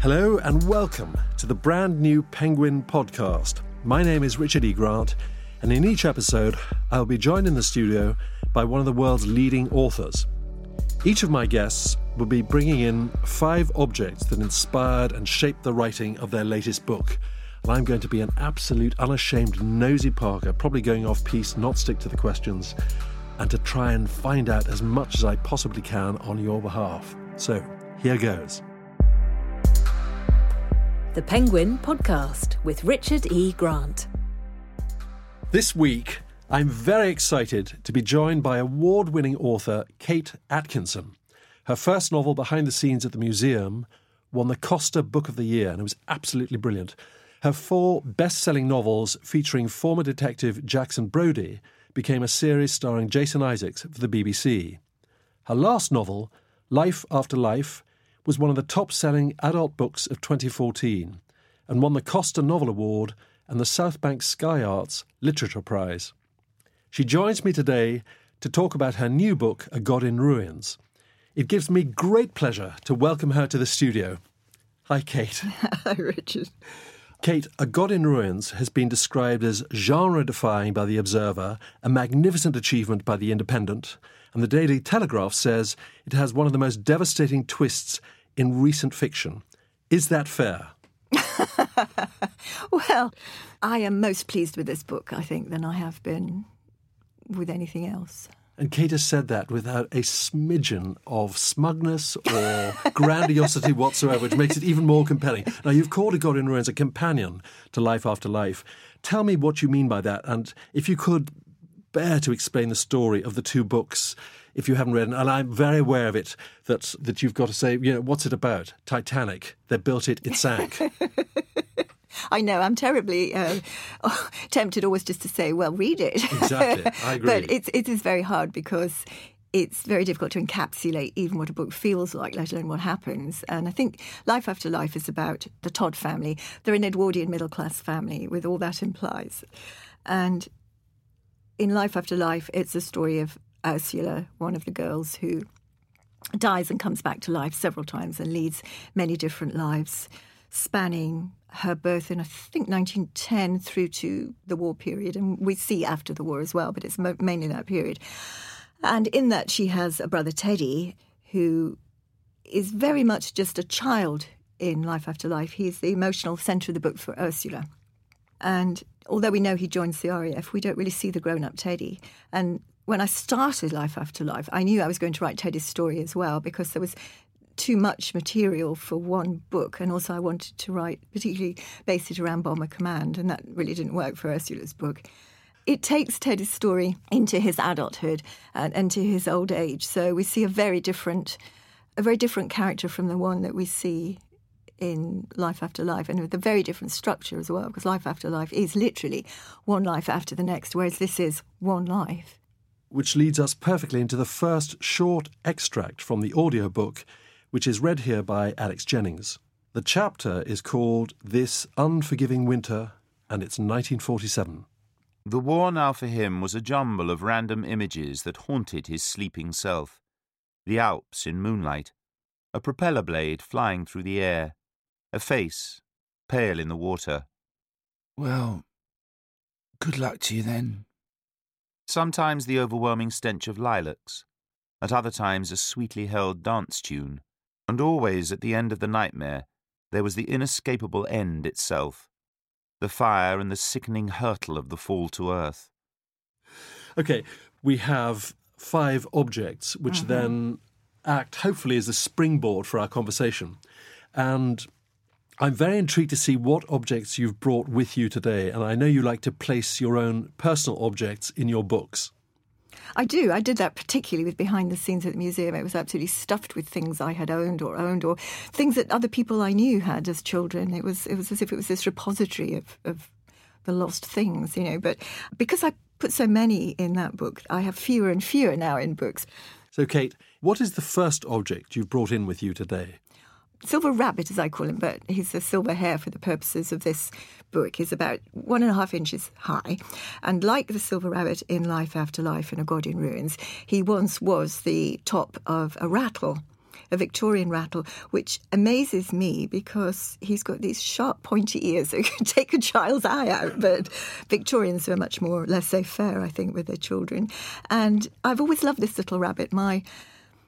Hello and welcome to the brand new Penguin podcast. My name is Richard E. Grant, and in each episode, I'll be joined in the studio by one of the world's leading authors. Each of my guests will be bringing in five objects that inspired and shaped the writing of their latest book. And I'm going to be an absolute, unashamed nosy Parker, probably going off piece, not stick to the questions, and to try and find out as much as I possibly can on your behalf. So, here goes. The Penguin Podcast with Richard E. Grant. This week, I'm very excited to be joined by award winning author Kate Atkinson. Her first novel, Behind the Scenes at the Museum, won the Costa Book of the Year, and it was absolutely brilliant. Her four best selling novels featuring former detective Jackson Brodie became a series starring Jason Isaacs for the BBC. Her last novel, Life After Life, was one of the top selling adult books of 2014 and won the Costa Novel Award and the South Bank Sky Arts Literature Prize. She joins me today to talk about her new book, A God in Ruins. It gives me great pleasure to welcome her to the studio. Hi, Kate. Hi, Richard. Kate, A God in Ruins has been described as genre defying by The Observer, a magnificent achievement by The Independent, and the Daily Telegraph says it has one of the most devastating twists in recent fiction. Is that fair? well, I am most pleased with this book, I think, than I have been with anything else. And Kate has said that without a smidgen of smugness or grandiosity whatsoever, which makes it even more compelling. Now, you've called A God in Ruins a companion to Life After Life. Tell me what you mean by that, and if you could bear to explain the story of the two books if you haven't read it. And I'm very aware of it that that you've got to say, you know, what's it about? Titanic. They built it, it sank. I know. I'm terribly uh, tempted always just to say, well, read it. Exactly. I agree. but it's, it is very hard because it's very difficult to encapsulate even what a book feels like, let alone what happens. And I think Life After Life is about the Todd family. They're an Edwardian middle class family with all that implies. And in Life After Life, it's a story of Ursula, one of the girls who dies and comes back to life several times and leads many different lives, spanning her birth in, I think, 1910 through to the war period. And we see after the war as well, but it's mainly that period. And in that, she has a brother, Teddy, who is very much just a child in Life After Life. He's the emotional centre of the book for Ursula. And although we know he joins the RAF, we don't really see the grown up Teddy. And when I started Life After Life, I knew I was going to write Teddy's story as well because there was too much material for one book. And also, I wanted to write, particularly base it around Bomber Command, and that really didn't work for Ursula's book. It takes Teddy's story into his adulthood and, and to his old age. So we see a very different, a very different character from the one that we see in Life After Life, and with a very different structure as well, because Life After Life is literally one life after the next, whereas this is one life. Which leads us perfectly into the first short extract from the audiobook, which is read here by Alex Jennings. The chapter is called This Unforgiving Winter, and it's 1947. The war now for him was a jumble of random images that haunted his sleeping self. The Alps in moonlight, a propeller blade flying through the air, a face, pale in the water. Well, good luck to you then. Sometimes the overwhelming stench of lilacs, at other times a sweetly held dance tune, and always at the end of the nightmare there was the inescapable end itself, the fire and the sickening hurtle of the fall to earth. Okay, we have five objects which mm-hmm. then act hopefully as a springboard for our conversation. And I'm very intrigued to see what objects you've brought with you today, and I know you like to place your own personal objects in your books. I do. I did that particularly with Behind the Scenes at the Museum. It was absolutely stuffed with things I had owned or owned or things that other people I knew had as children. It was it was as if it was this repository of, of the lost things, you know. But because I put so many in that book, I have fewer and fewer now in books. So, Kate, what is the first object you've brought in with you today? Silver Rabbit, as I call him, but he's a silver hare for the purposes of this book. He's about one and a half inches high. And like the Silver Rabbit in Life After Life and A God in Ruins, he once was the top of a rattle. a Victorian rattle, which amazes me because he's got these sharp, pointy ears that can take a child's eye out. But Victorians are much more laissez faire, I think, with their children. And I've always loved this little rabbit. My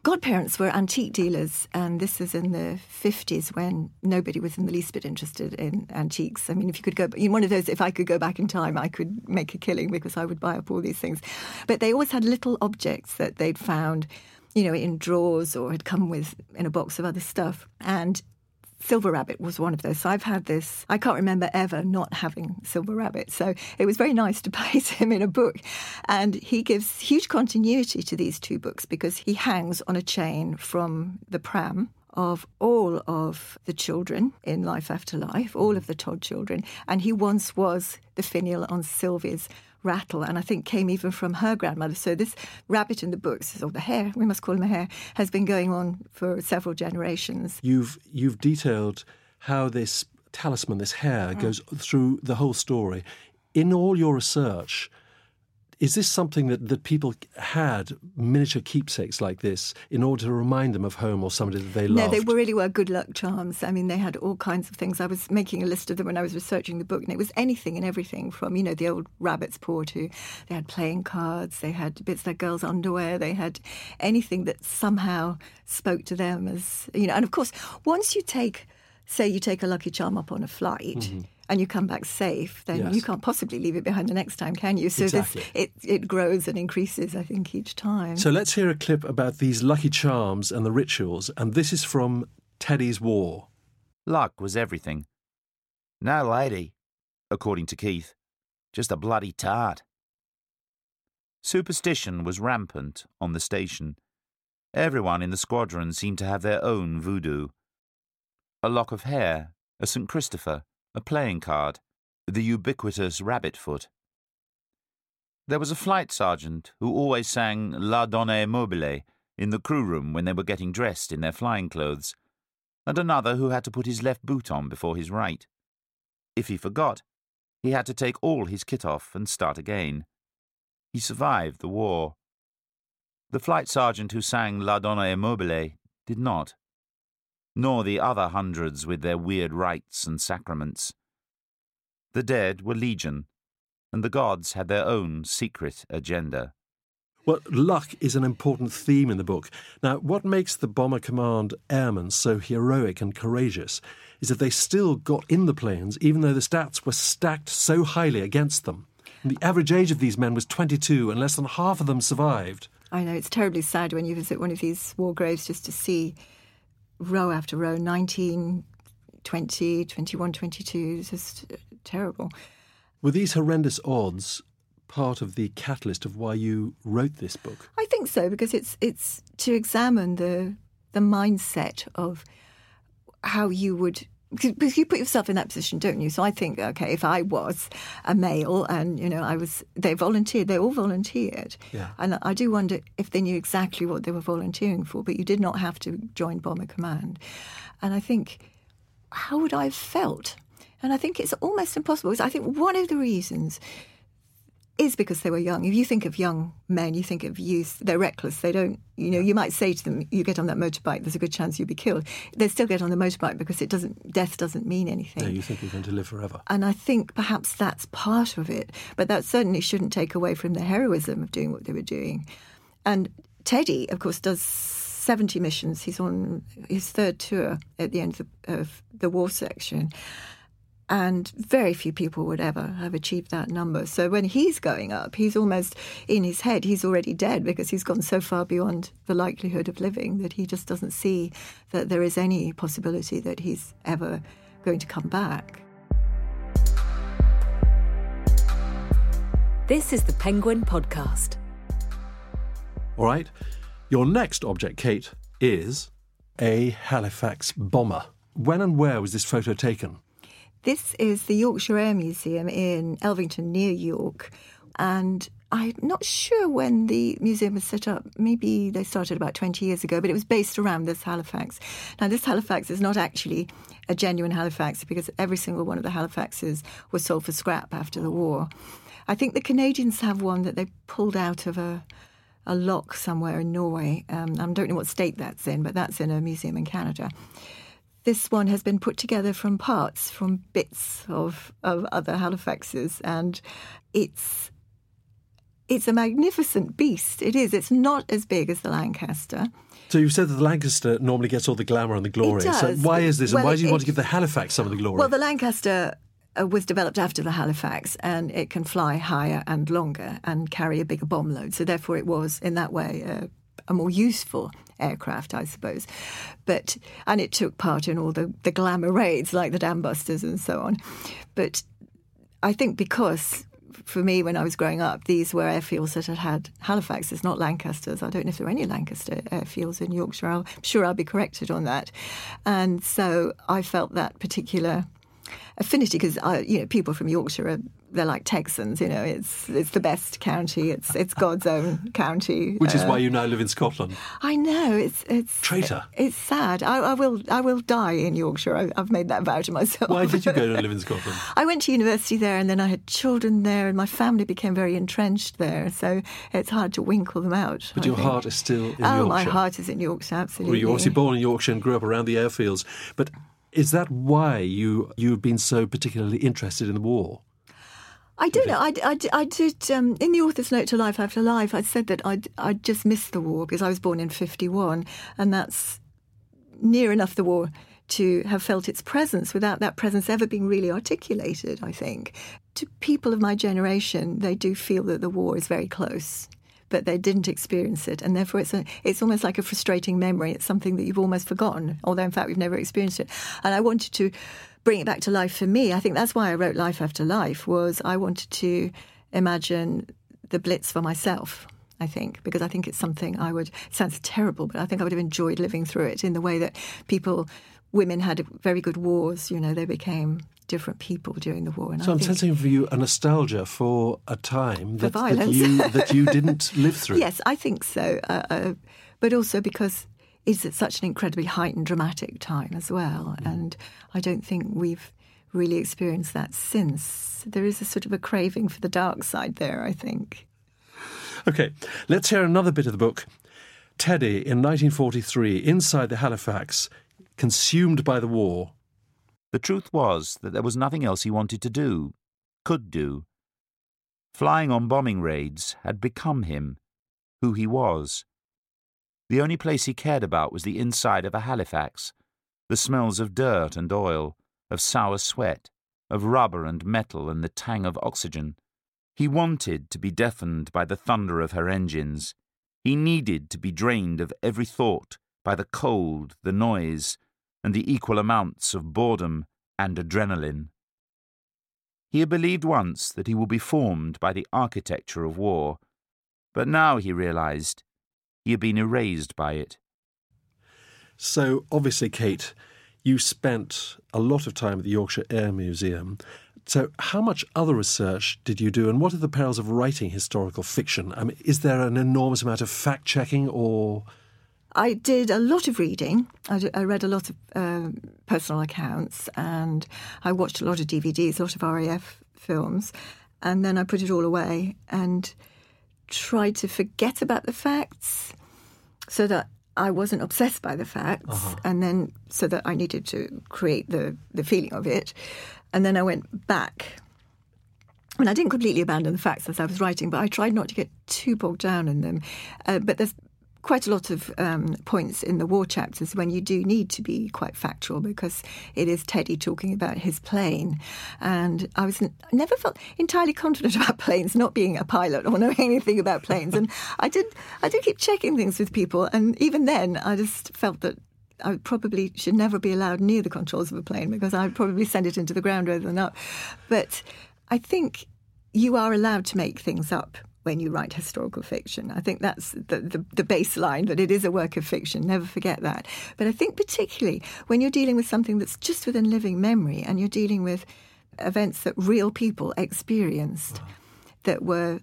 godparents were antique dealers, and this is in the 50s when nobody was in the least bit interested in antiques. I mean, if you could go, in one of those, if I could go back in time, I could make a killing because I would buy up all these things. But they always had little objects that they'd found, you know, in drawers or had come with in a box of other stuff. And Silver Rabbit was one of those. So I've had this, I can't remember ever not having Silver Rabbit. So it was very nice to place him in a book. And he gives huge continuity to these two books because he hangs on a chain from the pram of all of the children in Life After Life, all of the Todd children. And he once was the finial on Sylvie's rattle, and I think came even from her grandmother. So this rabbit in the books, or the hare, we must call him a hare, has been going on for several generations. You've you've detailed how this talisman, this hare, mm. goes through the whole story. In all your research, is this something that, that people had miniature keepsakes like this in order to remind them of home or somebody that they loved? No, they really were good luck charms. I mean, they had all kinds of things. I was making a list of them when I was researching the book, and it was anything and everything from, you know, the old rabbit's paw to they had playing cards, they had bits of girls' underwear, they had anything that somehow spoke to them as, you know, and of course, once you take, say, you take a lucky charm up on a flight. Mm-hmm and you come back safe, then yes. you can't possibly leave it behind the next time, can you? So exactly. this it it grows and increases, I think, each time. So let's hear a clip about these lucky charms and the rituals, and this is from Teddy's War. Luck was everything. No lady, according to Keith, just a bloody tart. Superstition was rampant on the station. Everyone in the squadron seemed to have their own voodoo. A lock of hair, a St. Christopher, a playing card, the ubiquitous rabbit foot. There was a flight sergeant who always sang La Donna Mobile in the crew room when they were getting dressed in their flying clothes, and another who had to put his left boot on before his right. If he forgot, he had to take all his kit off and start again. He survived the war. The flight sergeant who sang La Donna Mobile did not nor the other hundreds with their weird rites and sacraments. The dead were legion, and the gods had their own secret agenda. Well, luck is an important theme in the book. Now, what makes the Bomber Command airmen so heroic and courageous is that they still got in the planes even though the stats were stacked so highly against them. And the average age of these men was 22, and less than half of them survived. I know, it's terribly sad when you visit one of these war graves just to see row after row 19, 20, 21, 22. It's just uh, terrible. Were these horrendous odds part of the catalyst of why you wrote this book? I think so because it's it's to examine the the mindset of how you would because you put yourself in that position, don't you? So I think, okay, if I was a male and you know I was, they volunteered, they all volunteered, yeah. and I do wonder if they knew exactly what they were volunteering for. But you did not have to join Bomber Command, and I think how would I have felt? And I think it's almost impossible. Because I think one of the reasons is because they were young. If you think of young men, you think of youth, they're reckless. They don't, you know, you might say to them, you get on that motorbike, there's a good chance you'll be killed. They still get on the motorbike because it doesn't, death doesn't mean anything. No, you think you're going to live forever. And I think perhaps that's part of it. But that certainly shouldn't take away from the heroism of doing what they were doing. And Teddy, of course, does 70 missions. He's on his third tour at the end of the, of the war section. And very few people would ever have achieved that number. So when he's going up, he's almost in his head, he's already dead because he's gone so far beyond the likelihood of living that he just doesn't see that there is any possibility that he's ever going to come back. This is the Penguin Podcast. All right. Your next object, Kate, is a Halifax bomber. When and where was this photo taken? This is the Yorkshire Air Museum in Elvington, near York. And I'm not sure when the museum was set up. Maybe they started about 20 years ago, but it was based around this Halifax. Now, this Halifax is not actually a genuine Halifax because every single one of the Halifaxes was sold for scrap after the war. I think the Canadians have one that they pulled out of a a loch somewhere in Norway. Um, I don't know what state that's in, but that's in a museum in Canada. This one has been put together from parts, from bits of, of other Halifaxes, and it's it's a magnificent beast. It is. It's not as big as the Lancaster. So you've said that the Lancaster normally gets all the glamour and the glory. It So does. why is this? Well, and why do you it- want to give the Halifax some of the glory? Well, the Lancaster uh, was developed after the Halifax, and it can fly higher and longer and carry a bigger bomb load. So therefore, it was in that way a, a more useful aircraft, I suppose. But and it took part in all the the glamour raids like the dambusters and so on. But I think because. For me, when I was growing up, these were airfields that had had Halifaxes, not Lancasters. I don't know if there are any Lancaster airfields in Yorkshire. I'm sure I'll be corrected on that. And so I felt that particular affinity because you know people from Yorkshire are they're like Texans. You know, it's it's the best county. It's it's God's own county. Which is Uh, why you now live in Scotland. I know it's it's Traitor. It's sad. I, I will I will die in Yorkshire. I, I've made that vow to myself. Why did you go to live in Scotland? I went to university there, and then I had children there, and my family became very entrenched there. So it's hard to winkle them out. But I your think. heart is still in oh, Yorkshire. my heart is in Yorkshire. Well, Absolutely. you were obviously born in Yorkshire and grew up around the airfields. But is that why you you've been so particularly interested in the war? I don't know. I, I, I did, um, in the author's note to Life After Life, I said that I'd, I'd just missed the war because I was born in 51, and that's near enough the war to have felt its presence without that presence ever being really articulated, I think. To people of my generation, they do feel that the war is very close. But they didn't experience it, and therefore it's a, it's almost like a frustrating memory. It's something that you've almost forgotten, although in fact we've never experienced it. And I wanted to bring it back to life for me. I think that's why I wrote Life After Life. Was I wanted to imagine the Blitz for myself. I think because I think it's something I would. It sounds terrible, but I think I would have enjoyed living through it in the way that people, women had very good wars. You know, they became different people during the war. And So I I'm sensing for you a nostalgia for a time that, that you that you didn't live through. Yes, I think so. Uh, uh, but also because it's at such an incredibly heightened, dramatic time as well. Mm. And I don't think we've really experienced that since. There is a sort of a craving for the dark side there, I think. Okay, let's hear another bit of the book. Teddy in 1943, inside the Halifax, consumed by the war. The truth was that there was nothing else he wanted to do, could do. Flying on bombing raids had become him, who he was. The only place he cared about was the inside of a Halifax, the smells of dirt and oil, of sour sweat, of rubber and metal and the tang of oxygen. He wanted to be deafened by the thunder of her engines. He needed to be drained of every thought by the cold, the noise, and the equal amounts of boredom and adrenaline. He had believed once that he would be formed by the architecture of war, but now he realized he had been erased by it. So obviously, Kate, you spent a lot of time at the Yorkshire Air Museum. So, how much other research did you do, and what are the perils of writing historical fiction? I mean, is there an enormous amount of fact checking, or I did a lot of reading. I, d- I read a lot of um, personal accounts and I watched a lot of DVDs, a lot of RAF films. And then I put it all away and tried to forget about the facts so that I wasn't obsessed by the facts. And then so that I needed to create the, the feeling of it. And then I went back. And I didn't completely abandon the facts as I was writing, but I tried not to get too bogged down in them. Uh, but there's quite a lot of um, points in the war chapters when you do need to be quite factual because it is Teddy talking about his plane, and I was n- never felt entirely confident about planes, not being a pilot or knowing anything about planes, and I did I did keep checking things with people, and even then I just felt that. I probably should never be allowed near the controls of a plane because I'd probably send it into the ground rather than up. But I think you are allowed to make things up when you write historical fiction. I think that's the, the, the, baseline, that it is a work of fiction. Never forget that. But I think particularly when you're dealing with something that's just within living memory and you're dealing with events that real people experienced that were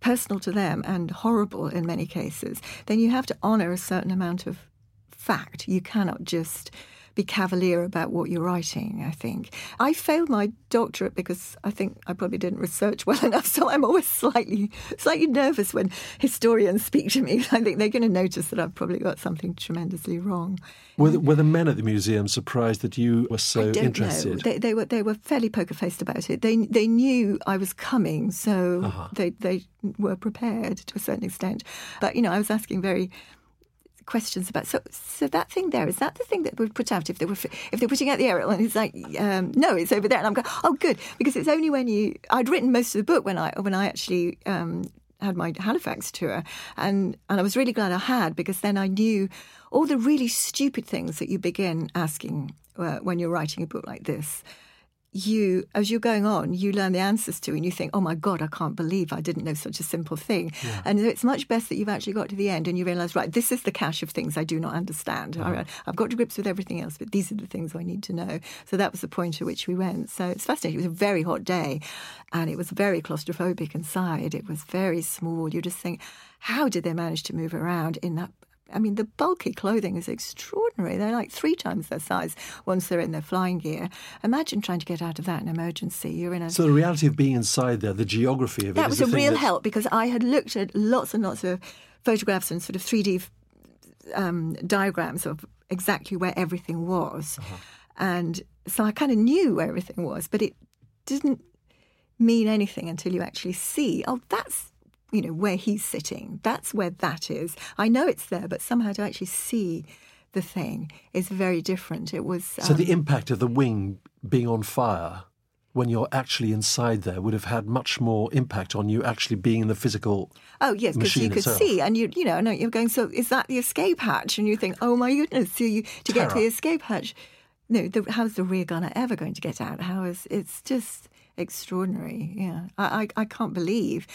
personal to them and horrible in many cases, then you have to honour a certain amount of fact. You cannot just be cavalier about what you're writing. I think I failed my doctorate because I think I probably didn't research well enough. So I'm always slightly slightly nervous when historians speak to me. I think they're going to notice that I've probably got something tremendously wrong. Were the, were the men at the museum surprised that you were so interested? Know. They, they were they were fairly poker faced about it. They they knew I was coming, so Uh-huh. they they were prepared to a certain extent. But you know, I was asking very questions about so so that thing there is that the thing that would put out if they were if they're putting out the aerial? And it's like um, no it's over there. And I'm going oh good. Because it's only when you I'd written most of the book when I when I actually um, had my Halifax tour. And and I was really glad I had because then I knew all the really stupid things that you begin asking uh, when you're writing a book like this you, as you're going on, you learn the answers to, and you think, "Oh my God, I can't believe I didn't know such a simple thing." And it's much best that you've actually got to the end and you realise, right, this is the cache of things I do not understand. Uh-huh. All right, I've got to grips with everything else, but these are the things I need to know. So that was the point at which we went. So it's fascinating. It was a very hot day, and it was very claustrophobic inside. It was very small. You just think, how did they manage to move around in that? I mean, the bulky clothing is extraordinary. They're like three times their size once they're in their flying gear. Imagine trying to get out of that in emergency. You're in a. So the reality of being inside there, the geography of it, that is was a real that- help because I had looked at lots and lots of photographs and sort of 3D um, diagrams of exactly where everything was. Uh-huh. And so I kind of knew where everything was, but it didn't mean anything until you actually see, oh, that's you know where he's sitting. That's where that is. I know it's there, but somehow to actually see the thing is very different. It was So um, the impact of the wing being on fire when you're actually inside there would have had much more impact on you actually being in the physical. Oh yes, because you could itself. see, and you you know, no, you're going. So is that the escape hatch? And you think, oh my goodness, so you to get to the escape hatch. No, the, how's the rear gunner ever going to get out? How is it's just extraordinary? Yeah, I I, I can't believe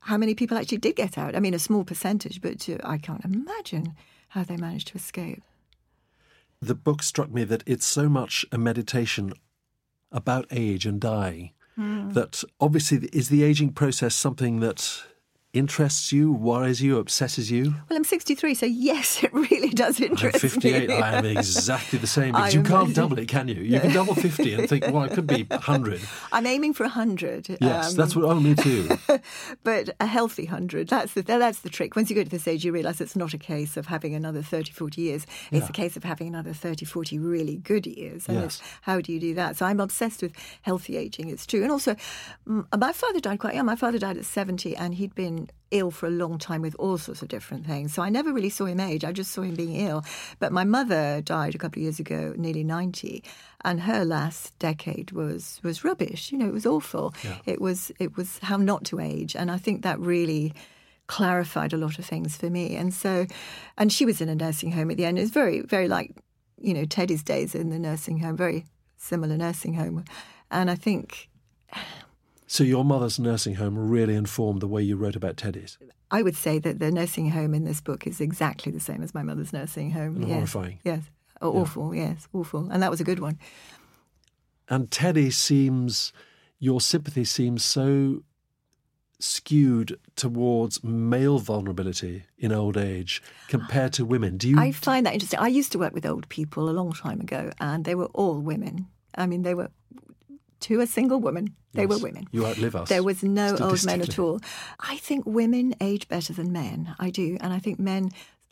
how many people actually did get out. I mean, a small percentage, but I can't imagine how they managed to escape. The book struck me that it's so much a meditation about age and dying Hmm. that obviously is the aging process something that interests you, worries you, obsesses you? Well, I'm 63, so yes, it really does interest I'm interest 58. me. I am exactly the same because you can't double it, can you? You can double 50 and think, well, it could be 100. I'm aiming for 100. Yes, um, that's what. Oh, me too. but a healthy 100 that's the that's the trick once you go to this age you realize it's not a case of having another 30 40 years it's a case of having another 30 40 really good years and Yes. how do you do that so i'm obsessed with healthy aging it's true and also my father died quite young my father died at 70 and he'd been ill for a long time with all sorts of different things. So i never really saw him age i just saw him being ill. But my mother died a couple of years ago nearly 90 and her last decade was was rubbish. You know it was awful. It was it was how not to age and i think that really clarified a lot of things for me. And so and she was in a nursing home at the end. It was very very like you know teddy's days in the nursing home very similar nursing home. And i think So your mother's nursing home really informed the way you wrote about Teddy's. I would say that the nursing home in this book is exactly the same as my mother's nursing home. And yes. horrifying. Yes. Oh, Awful. Yes. Awful. And that was a good one. And Teddy seems, your sympathy seems so skewed towards male vulnerability in old age compared to women. Do you? I find that interesting. I used to work with old people a long time ago, and they were all women. I mean, they were to a single woman. They were women. You outlive us. There was no old men at all. I think women age better than men. I do, and I think men,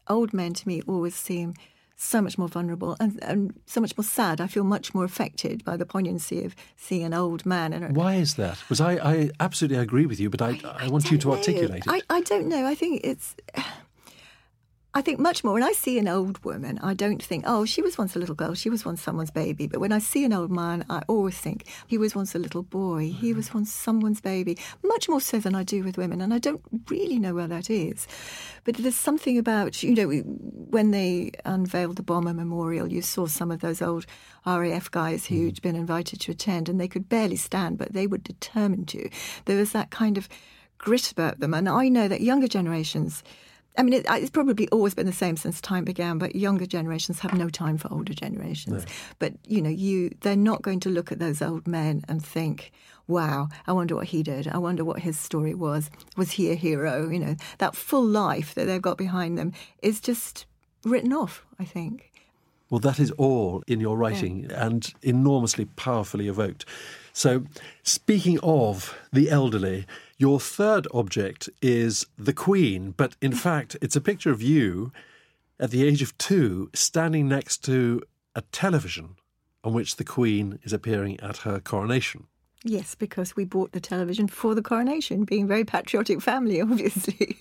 old men, to me, always seem so much more vulnerable and, and so much more sad. I feel much more affected by the poignancy of seeing an old man. And Why is that? Because I, I absolutely agree with you, but I, I, want you to know. articulate it. I, I don't know. I think it's. I think much more when I see an old woman, I don't think, oh, she was once a little girl, she was once someone's baby. But when I see an old man, I always think he was once a little boy, he mm-hmm. was once someone's baby, much more so than I do with women. And I don't really know where that is. But there's something about, you know, when they unveiled the bomber memorial, you saw some of those old RAF guys who'd mm-hmm. been invited to attend and they could barely stand, but they were determined to. There was that kind of grit about them. And I know that younger generations, I mean, it, it's probably always been the same since time began, but younger generations have no time for older generations. But, you know, you they're not going to look at those old men and think, wow, I wonder what he did. I wonder what his story was. Was he a hero? You know, that full life that they've got behind them is just written off, I think. Well, that is all in your writing and enormously powerfully evoked. So, speaking of the elderly, your third object is the Queen, but in fact, it's a picture of you at the age of two standing next to a television on which the Queen is appearing at her coronation. Yes, because we bought the television for the coronation, being a very patriotic family, obviously.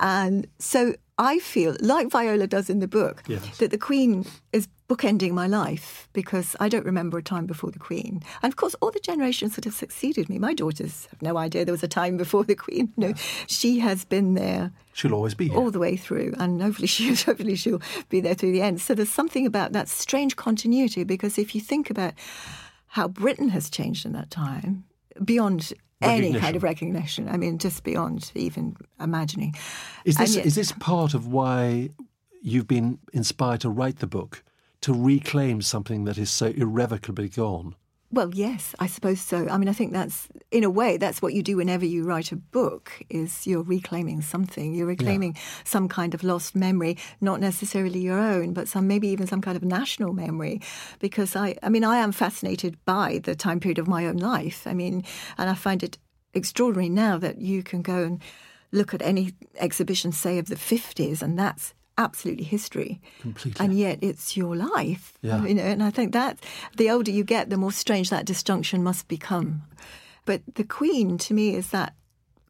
and so I feel, like Viola does in the book, Yes. that the Queen is bookending my life because I don't remember a time before the Queen. And of course, all the generations that have succeeded me, my daughters have no idea there was a time before the Queen. No, she has been there She'll always be here. all the way through, and hopefully she hopefully she'll be there through the end. So there's something about that strange continuity because if you think about how Britain has changed in that time, beyond any kind of recognition, I mean, just beyond even imagining. Is this yet- is this part of why you've been inspired to write the book to reclaim something that is so irrevocably gone? Well, yes, I suppose so. I mean, I think that's in a way that's what you do whenever you write a book is you're reclaiming something. You're reclaiming some kind of lost memory, not necessarily your own, but some maybe even some kind of national memory. Because I, I mean, I am fascinated by the time period of my own life. I mean, and I find it extraordinary now that you can go and look at any exhibition, say of the 50s, and that's absolutely history. Completely. And yet it's your life. Yeah. You know, and I think that the older you get, the more strange that disjunction must become. But the Queen, to me, is that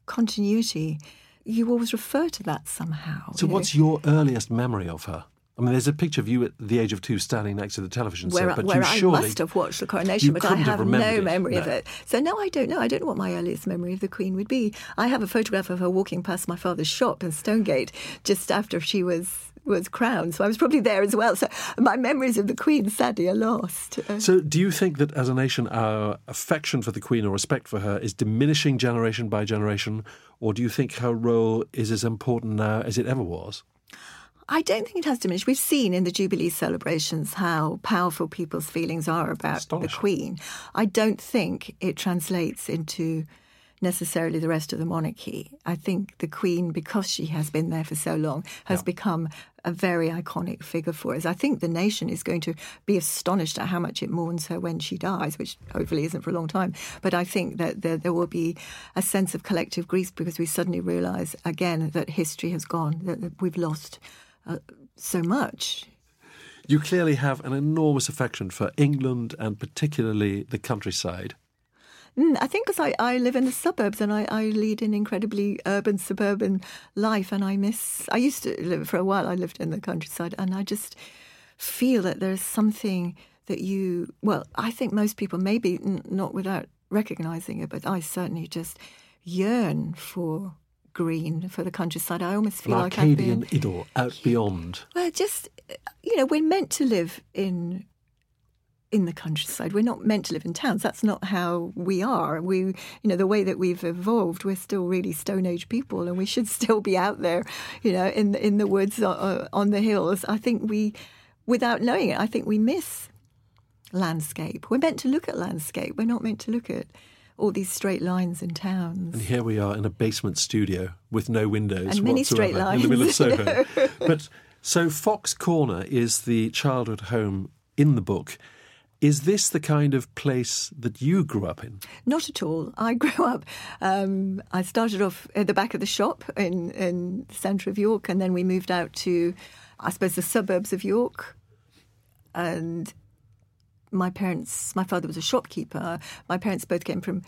continuity. You always refer to that somehow. So, you know. what's your earliest memory of her? I mean, there's a picture of you at the age of two standing next to the television where, set, but where you I surely must have watched the coronation, but I have no it, memory of no. it. So no, I don't know. I don't know what my earliest memory of the Queen would be. I have a photograph of her walking past my father's shop in Stonegate just after she was was crowned. So I was probably there as well. So my memories of the Queen, sadly, are lost. Uh, So, do you think that as a nation, our affection for the Queen or respect for her is diminishing generation by generation, or do you think her role is as important now as it ever was? I don't think it has diminished. We've seen in the Jubilee celebrations how powerful people's feelings are about the Queen. I don't think it translates into necessarily the rest of the monarchy. I think the Queen, because she has been there for so long, has become a very iconic figure for us. I think the nation is going to be astonished at how much it mourns her when she dies, which hopefully isn't for a long time. But I think that there, there will be a sense of collective grief because we suddenly realise again that history has gone, that, that we've lost uh, so much. You clearly have an enormous affection for England and particularly the countryside. Mm, I think because I, I live in the suburbs and I, I lead an incredibly urban suburban life, and I miss. I used to live for a while. I lived in the countryside, and I just feel that there's something that you. Well, I think most people, maybe n- not without recognizing it, but I certainly just yearn for green for the countryside. I almost An feel like I've been. Arcadian idyll out beyond. Well, just you know, we're meant to live in in the countryside. We're not meant to live in towns. That's not how we are. We, you know, the way that we've evolved, we're still really Stone Age people, and we should still be out there, you know, in in the woods uh, on the hills. I think we, without knowing it, I think we miss landscape. We're meant to look at landscape. We're not meant to look at all these straight lines in towns. And here we are in a basement studio with no windows And many whatsoever straight in the middle of lines. Soho. but so Fox Corner is the childhood home in the book. Is this the kind of place that you grew up in? Not at all. I grew up. Um, I started off at the back of the shop in in the centre of York, and then we moved out to, I suppose, the suburbs of York. And my parents, my father was a shopkeeper. My parents both came from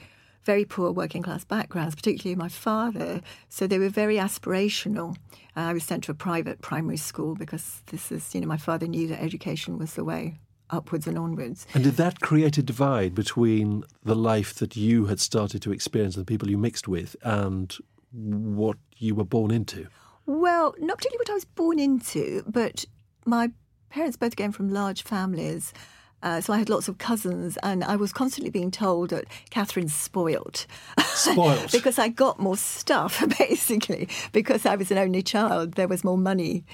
very poor working class backgrounds, particularly my father. So they were very aspirational. Uh, I was sent to a private primary school because this is, you know, my father knew that education was the way upwards and onwards. And did that create a divide between the life that you had started to experience and the people you mixed with and what you were born into? Well, not particularly what I was born into, but my parents both came from large families. Uh, so I had lots of cousins, and I was constantly being told that Catherine's spoilt. Spoilt. because I got more stuff, basically. Because I was an only child, there was more money.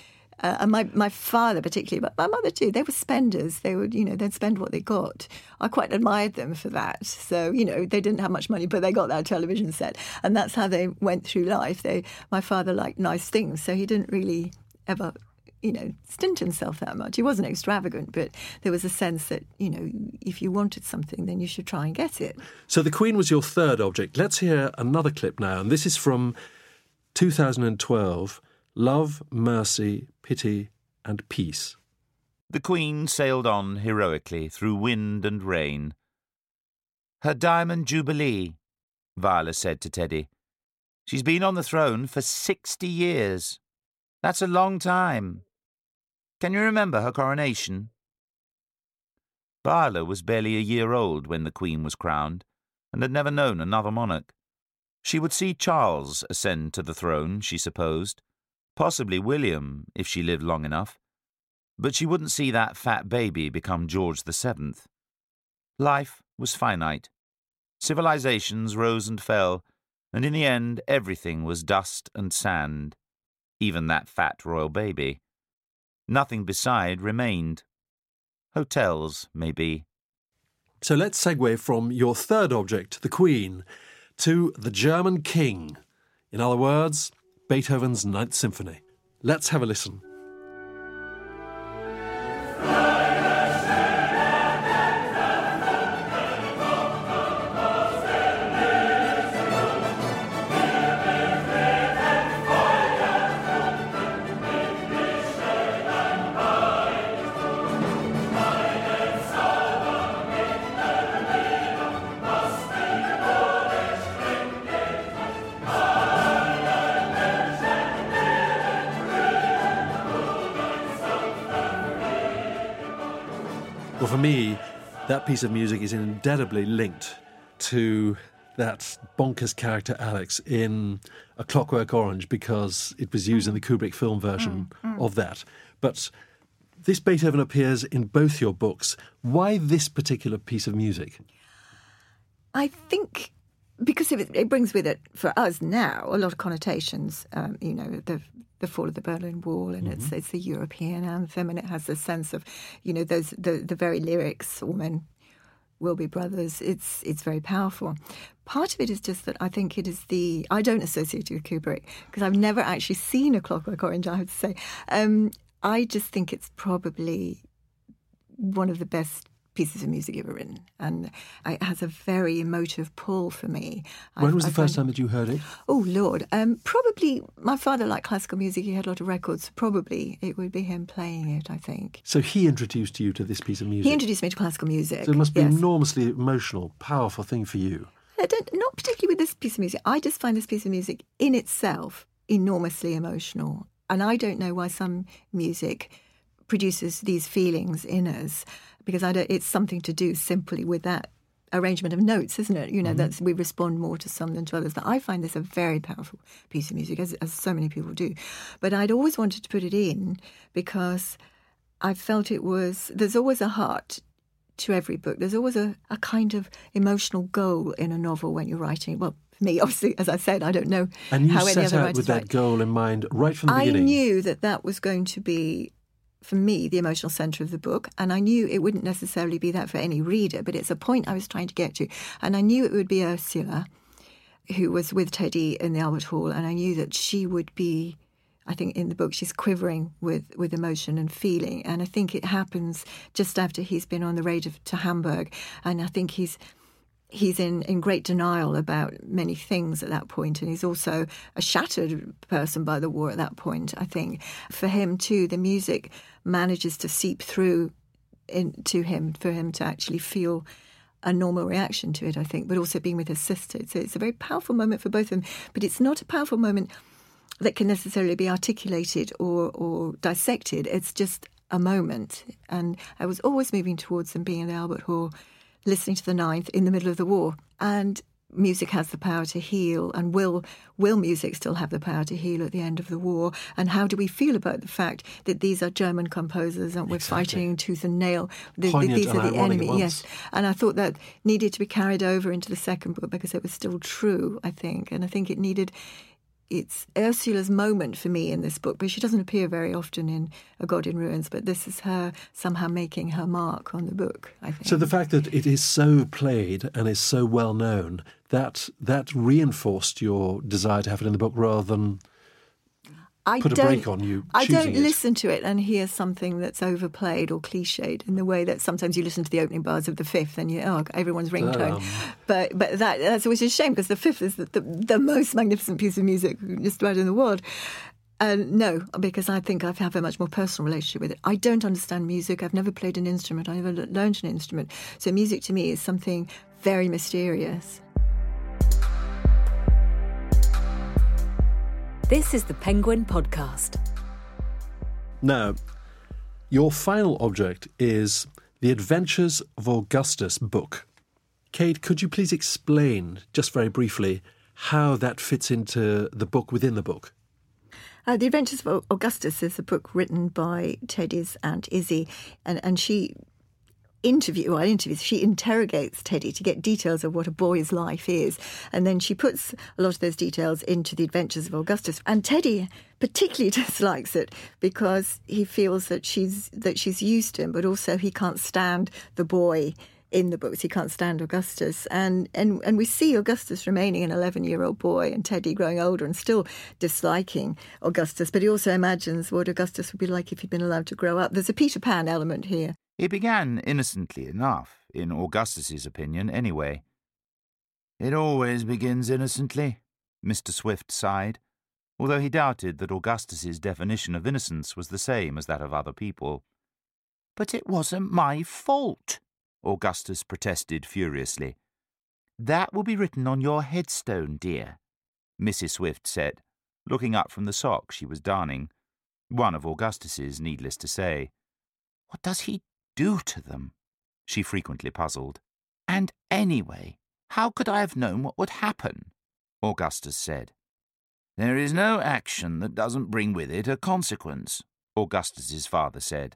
Uh, and my, my father particularly, but my mother too, they were spenders. They would, you know, they'd spend what they got. I quite admired them for that. So, you know, they didn't have much money, but they got that television set. And that's how they went through life. They, my father liked nice things, so he didn't really ever, you know, stint himself that much. He wasn't extravagant, but there was a sense that, you know, if you wanted something, then you should try and get it. So the Queen was your third object. Let's hear another clip now, and this is from 2012 Love, Mercy, Pity, and Peace. The Queen sailed on heroically through wind and rain. Her diamond jubilee, Viola said to Teddy. She's been on the throne for sixty years. That's a long time. Can you remember her coronation? Viola was barely a year old when the Queen was crowned, and had never known another monarch. She would see Charles ascend to the throne, she supposed, possibly William, if she lived long enough, but she wouldn't see that fat baby become George the Seventh. Life was finite. Civilizations rose and fell, and in the end everything was dust and sand, even that fat royal baby. Nothing beside remained. Hotels, maybe. So let's segue from your third object, the Queen, to the German King. In other words, Beethoven's Ninth Symphony. Let's have a listen. That piece of music is indelibly linked to that bonkers character Alex in A Clockwork Orange because it was used in the Kubrick film version mm, mm. of that. But this Beethoven appears in both your books. Why this particular piece of music? I think because it, it brings with it, for us now, a lot of connotations. Um, you know, the the fall of the Berlin Wall, and it's mm-hmm. it's the European anthem, and it has the sense of, you know, those the the very lyrics, all men will be brothers. It's it's very powerful. Part of it is just that I think it is the I don't associate it with Kubrick because I've never actually seen a Clockwork Orange. I have to say, um, I just think it's probably one of the best pieces of music ever written, and it has a very emotive pull for me. When I- was the first find- time that you heard it? Oh Lord, um, probably my father liked classical music. He had a lot of records. Probably it would be him playing it. I think So he introduced you to this piece of music. he introduced me to classical music. so it must be yes. enormously emotional, powerful thing for you. I don't, not particularly with this piece of music. I just find this piece of music in itself enormously emotional, and I don't know why some music produces these feelings in us because I don't, it's something to do simply with that arrangement of notes, isn't it? You know, mm-hmm. that's we respond more to some than to others. That I find this a very powerful piece of music, as, as so many people do. But I'd always wanted to put it in because I felt it was. There's always a heart to every book. There's always a, a kind of emotional goal in a novel when you're writing. Well, for me, obviously, as I said, I don't know And you how any set other out with that write. goal in mind right from the I beginning. I knew that that was going to be, for me, the emotional centre of the book. And I knew it wouldn't necessarily be that for any reader, but it's a point I was trying to get to. And I knew it would be Ursula, who was with Teddy in the Albert Hall. And I knew that she would be. I think in the book she's quivering with, with emotion and feeling, and I think it happens just after he's been on the raid of, to Hamburg, and I think he's he's in, in great denial about many things at that point, and he's also a shattered person by the war at that point. I think for him too, the music manages to seep through into him for him to actually feel a normal reaction to it. I think, but also being with his sister, so it's a very powerful moment for both of them. But it's not a powerful moment that can necessarily be articulated or, or dissected. It's just a moment. And I was always moving towards them being in the Albert Hall, listening to the Ninth in the middle of the war. And music has the power to heal, and will will music still have the power to heal at the end of the war? And how do we feel about the fact that these are German composers and we're fighting tooth and nail? The, the- these and are the enemy. Yes, and I thought that needed to be carried over into the second book because it was still true. I think, and I think it needed it's Ursula's moment for me in this book, but she doesn't appear very often in A God in Ruins. But this is her somehow making her mark on the book. I think. So the fact that it is so played and is so well known that that reinforced your desire to have it in the book rather than I put a don't, break on you I don't it. listen to it and hear something that's overplayed or cliched in the way that sometimes you listen to the opening bars of the Fifth and you oh everyone's ringtone. Um. But but that that's always a shame because the Fifth is the, the, the most magnificent piece of music just about in the world. Uh, no, because I think I have a much more personal relationship with it. I don't understand music. I've never played an instrument. I never learned an instrument. So music to me is something very mysterious. This is the Penguin Podcast. Now, your final object is The Adventures of Augustus book. Kate, could you please explain, just very briefly, how that fits into the book within the book? Uh, the Adventures of Augustus is a book written by Teddy's aunt Izzy, and, and she interview well, interviews she interrogates Teddy to get details of what a boy's life is, and then she puts a lot of those details into the Adventures of Augustus. And Teddy particularly dislikes it because he feels that she's that she's used him, but also he can't stand the boy in the books. He can't stand Augustus, and and and we see Augustus remaining an eleven-year-old boy, and Teddy growing older and still disliking Augustus. But he also imagines what Augustus would be like if he'd been allowed to grow up. There's a Peter Pan element here. It began innocently enough, in Augustus's opinion, anyway. It always begins innocently, Mr. Swift sighed, although he doubted that Augustus's definition of innocence was the same as that of other people. But it wasn't my fault, Augustus protested furiously. That will be written on your headstone, dear, Mrs. Swift said, looking up from the sock she was darning. One of Augustus's, needless to say. What does he do to them? She frequently puzzled. And anyway, how could I have known what would happen? Augustus said. There is no action that doesn't bring with it a consequence, Augustus's father said.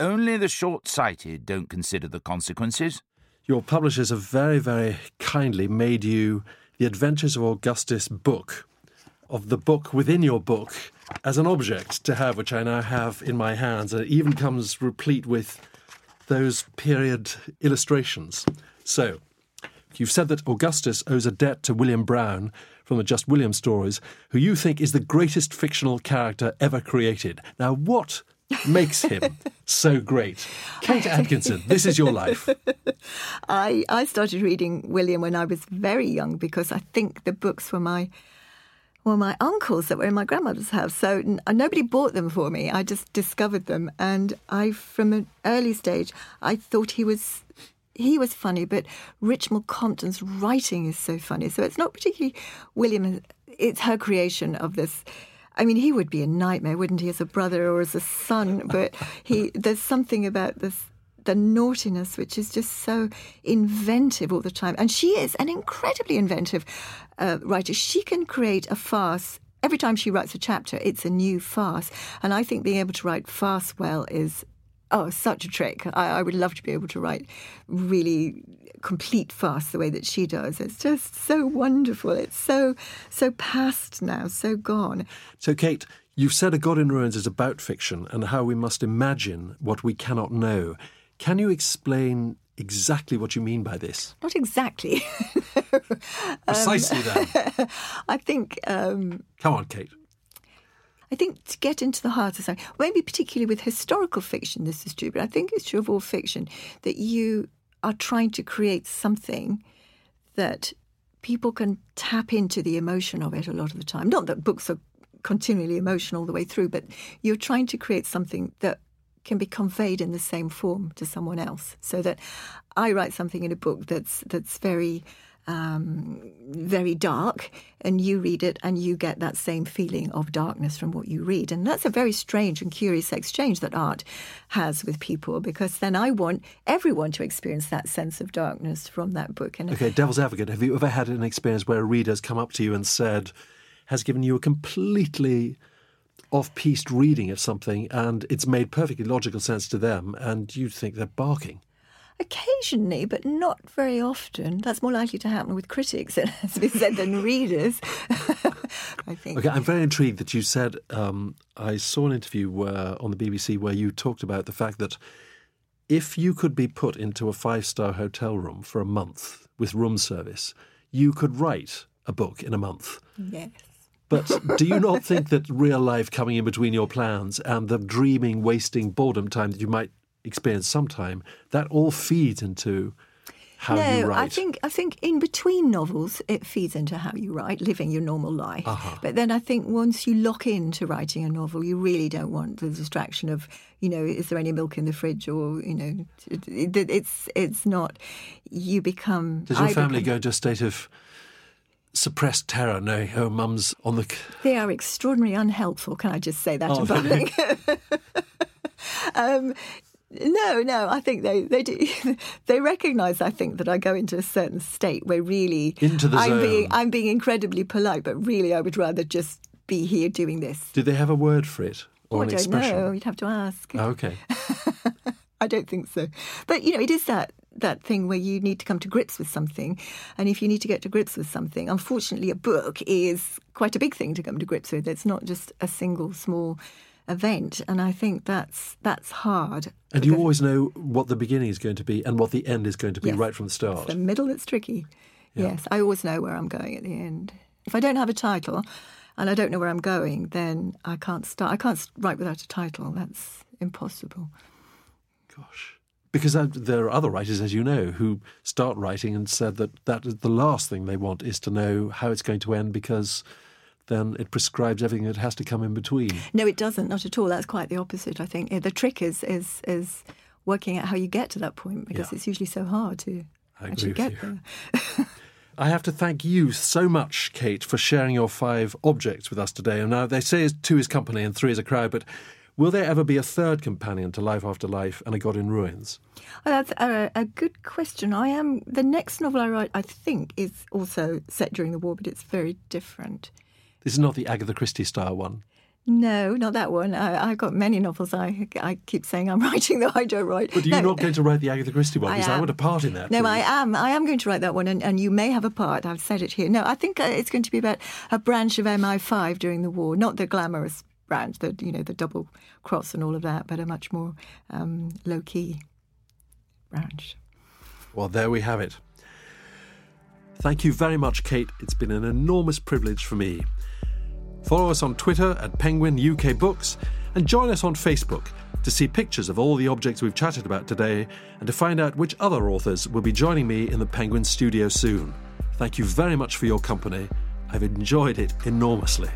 Only the short sighted don't consider the consequences. Your publishers have very, very kindly made you The Adventures of Augustus book, of the book within your book, as an object to have, which I now have in my hands. And it even comes replete with those period illustrations. So, you've said that Augustus owes a debt to William Brown from the Just William stories, who you think is the greatest fictional character ever created. Now, what makes him so great? Kate Atkinson, this is your life. I, I started reading William when I was very young because I think the books were my well, my uncles that were in my grandmother's house. So n- uh, nobody bought them for me. I just discovered them, and I, from an early stage, I thought he was he was funny. But Richmal Crompton's writing is so funny. So it's not particularly William. It's her creation of this. I mean, he would be a nightmare, wouldn't he, as a brother or as a son? But he, there's something about this the naughtiness, which is just so inventive all the time. And she is an incredibly inventive uh, writer. She can create a farce. Every time she writes a chapter, it's a new farce. And I think being able to write farce well is, oh, such a trick. I, I would love to be able to write really complete farce the way that she does. It's just so wonderful. It's so, so past now, so gone. So, Kate, you've said A God in Ruins is about fiction and how we must imagine what we cannot know. Can you explain exactly what you mean by this? Not exactly. Precisely then. I think um, Come on, Kate. I think to get into the heart of something, maybe particularly with historical fiction, this is true, but I think it's true of all fiction that you are trying to create something that people can tap into the emotion of it a lot of the time. Not that books are continually emotional all the way through, but you're trying to create something that can be conveyed in the same form to someone else. So that I write something in a book that's that's very um, very dark, and you read it and you get that same feeling of darkness from what you read. And that's a very strange and curious exchange that art has with people because then I want everyone to experience that sense of darkness from that book. And Okay, devil's advocate, have you ever had an experience where a reader's come up to you and said, has given you a completely off piste reading of something and it's made perfectly logical sense to them and you'd think they're barking? Occasionally, but not very often. That's more likely to happen with critics, it has been said, than readers. I think. Okay, I'm very intrigued that you said um, I saw an interview where, on the BBC where you talked about the fact that if you could be put into a five star hotel room for a month with room service, you could write a book in a month. Yes. But do you not think that real life coming in between your plans and the dreaming, wasting boredom time that you might experience sometime, that all feeds into how no, you write? I think I think in between novels it feeds into how you write, living your normal life. Uh-huh. But then I think once you lock into writing a novel, you really don't want the distraction of, you know, is there any milk in the fridge or you know, it, it, it's it's not. You become. Does your I family become- go to a state of suppressed terror? No, oh, mum's on the. They are extraordinarily unhelpful. Can I just say that Oh, in public? um, no, no. I think they they do. they recognise. I think that I go into a certain state where really Into the I'm zone. being I'm being incredibly polite, but really I would rather just be here doing this. Do they have a word for it or Oh, I an don't expression? know. You'd have to ask. Oh, okay. I don't think so. But you know, it is that that thing where you need to come to grips with something, and if you need to get to grips with something, unfortunately, a book is quite a big thing to come to grips with. It's not just a single small event, and I think that's that's hard. And you always know what the beginning is going to be and what the end is going to be Yes. right from the start. the middle that's tricky. Yes, I always know where I'm going at the end. If I don't have a title, and I don't know where I'm going, then I can't start. I can't write without a title. That's impossible. Gosh. Because uh, there are other writers, as you know, who start writing and said that that is the last thing they want is to know how it's going to end because then it prescribes everything that has to come in between. No, it doesn't. Not at all. That's quite the opposite. I think the trick is is is working out how you get to that point because Yeah. it's usually so hard to I actually get you. there. I have to thank you so much, Kate, for sharing your five objects with us today. And now they say two is company and three is a crowd, but will there ever be a third companion to Life After Life and A God in Ruins? Well, that's a, a good question. I am the next novel I write. I think is also set during the war, but it's very different. This is not the Agatha Christie style one. No, not that one. I, I've got many novels. I I keep saying I'm writing, though I don't write. But you're no, not going to write the Agatha Christie one I because I, am. want a part in that. No, please. I am. I am going to write that one, and, and you may have a part. I've said it here. No, I think uh, it's going to be about a branch of MI5 during the war, not the glamorous branch, the you know the double cross and all of that, but a much more um, low key branch. Well, there we have it. Thank you very much, Kate. It's been an enormous privilege for me. Follow us on Twitter at Penguin UK Books and join us on Facebook to see pictures of all the objects we've chatted about today and to find out which other authors will be joining me in the Penguin studio soon. Thank you very much for your company. I've enjoyed it enormously.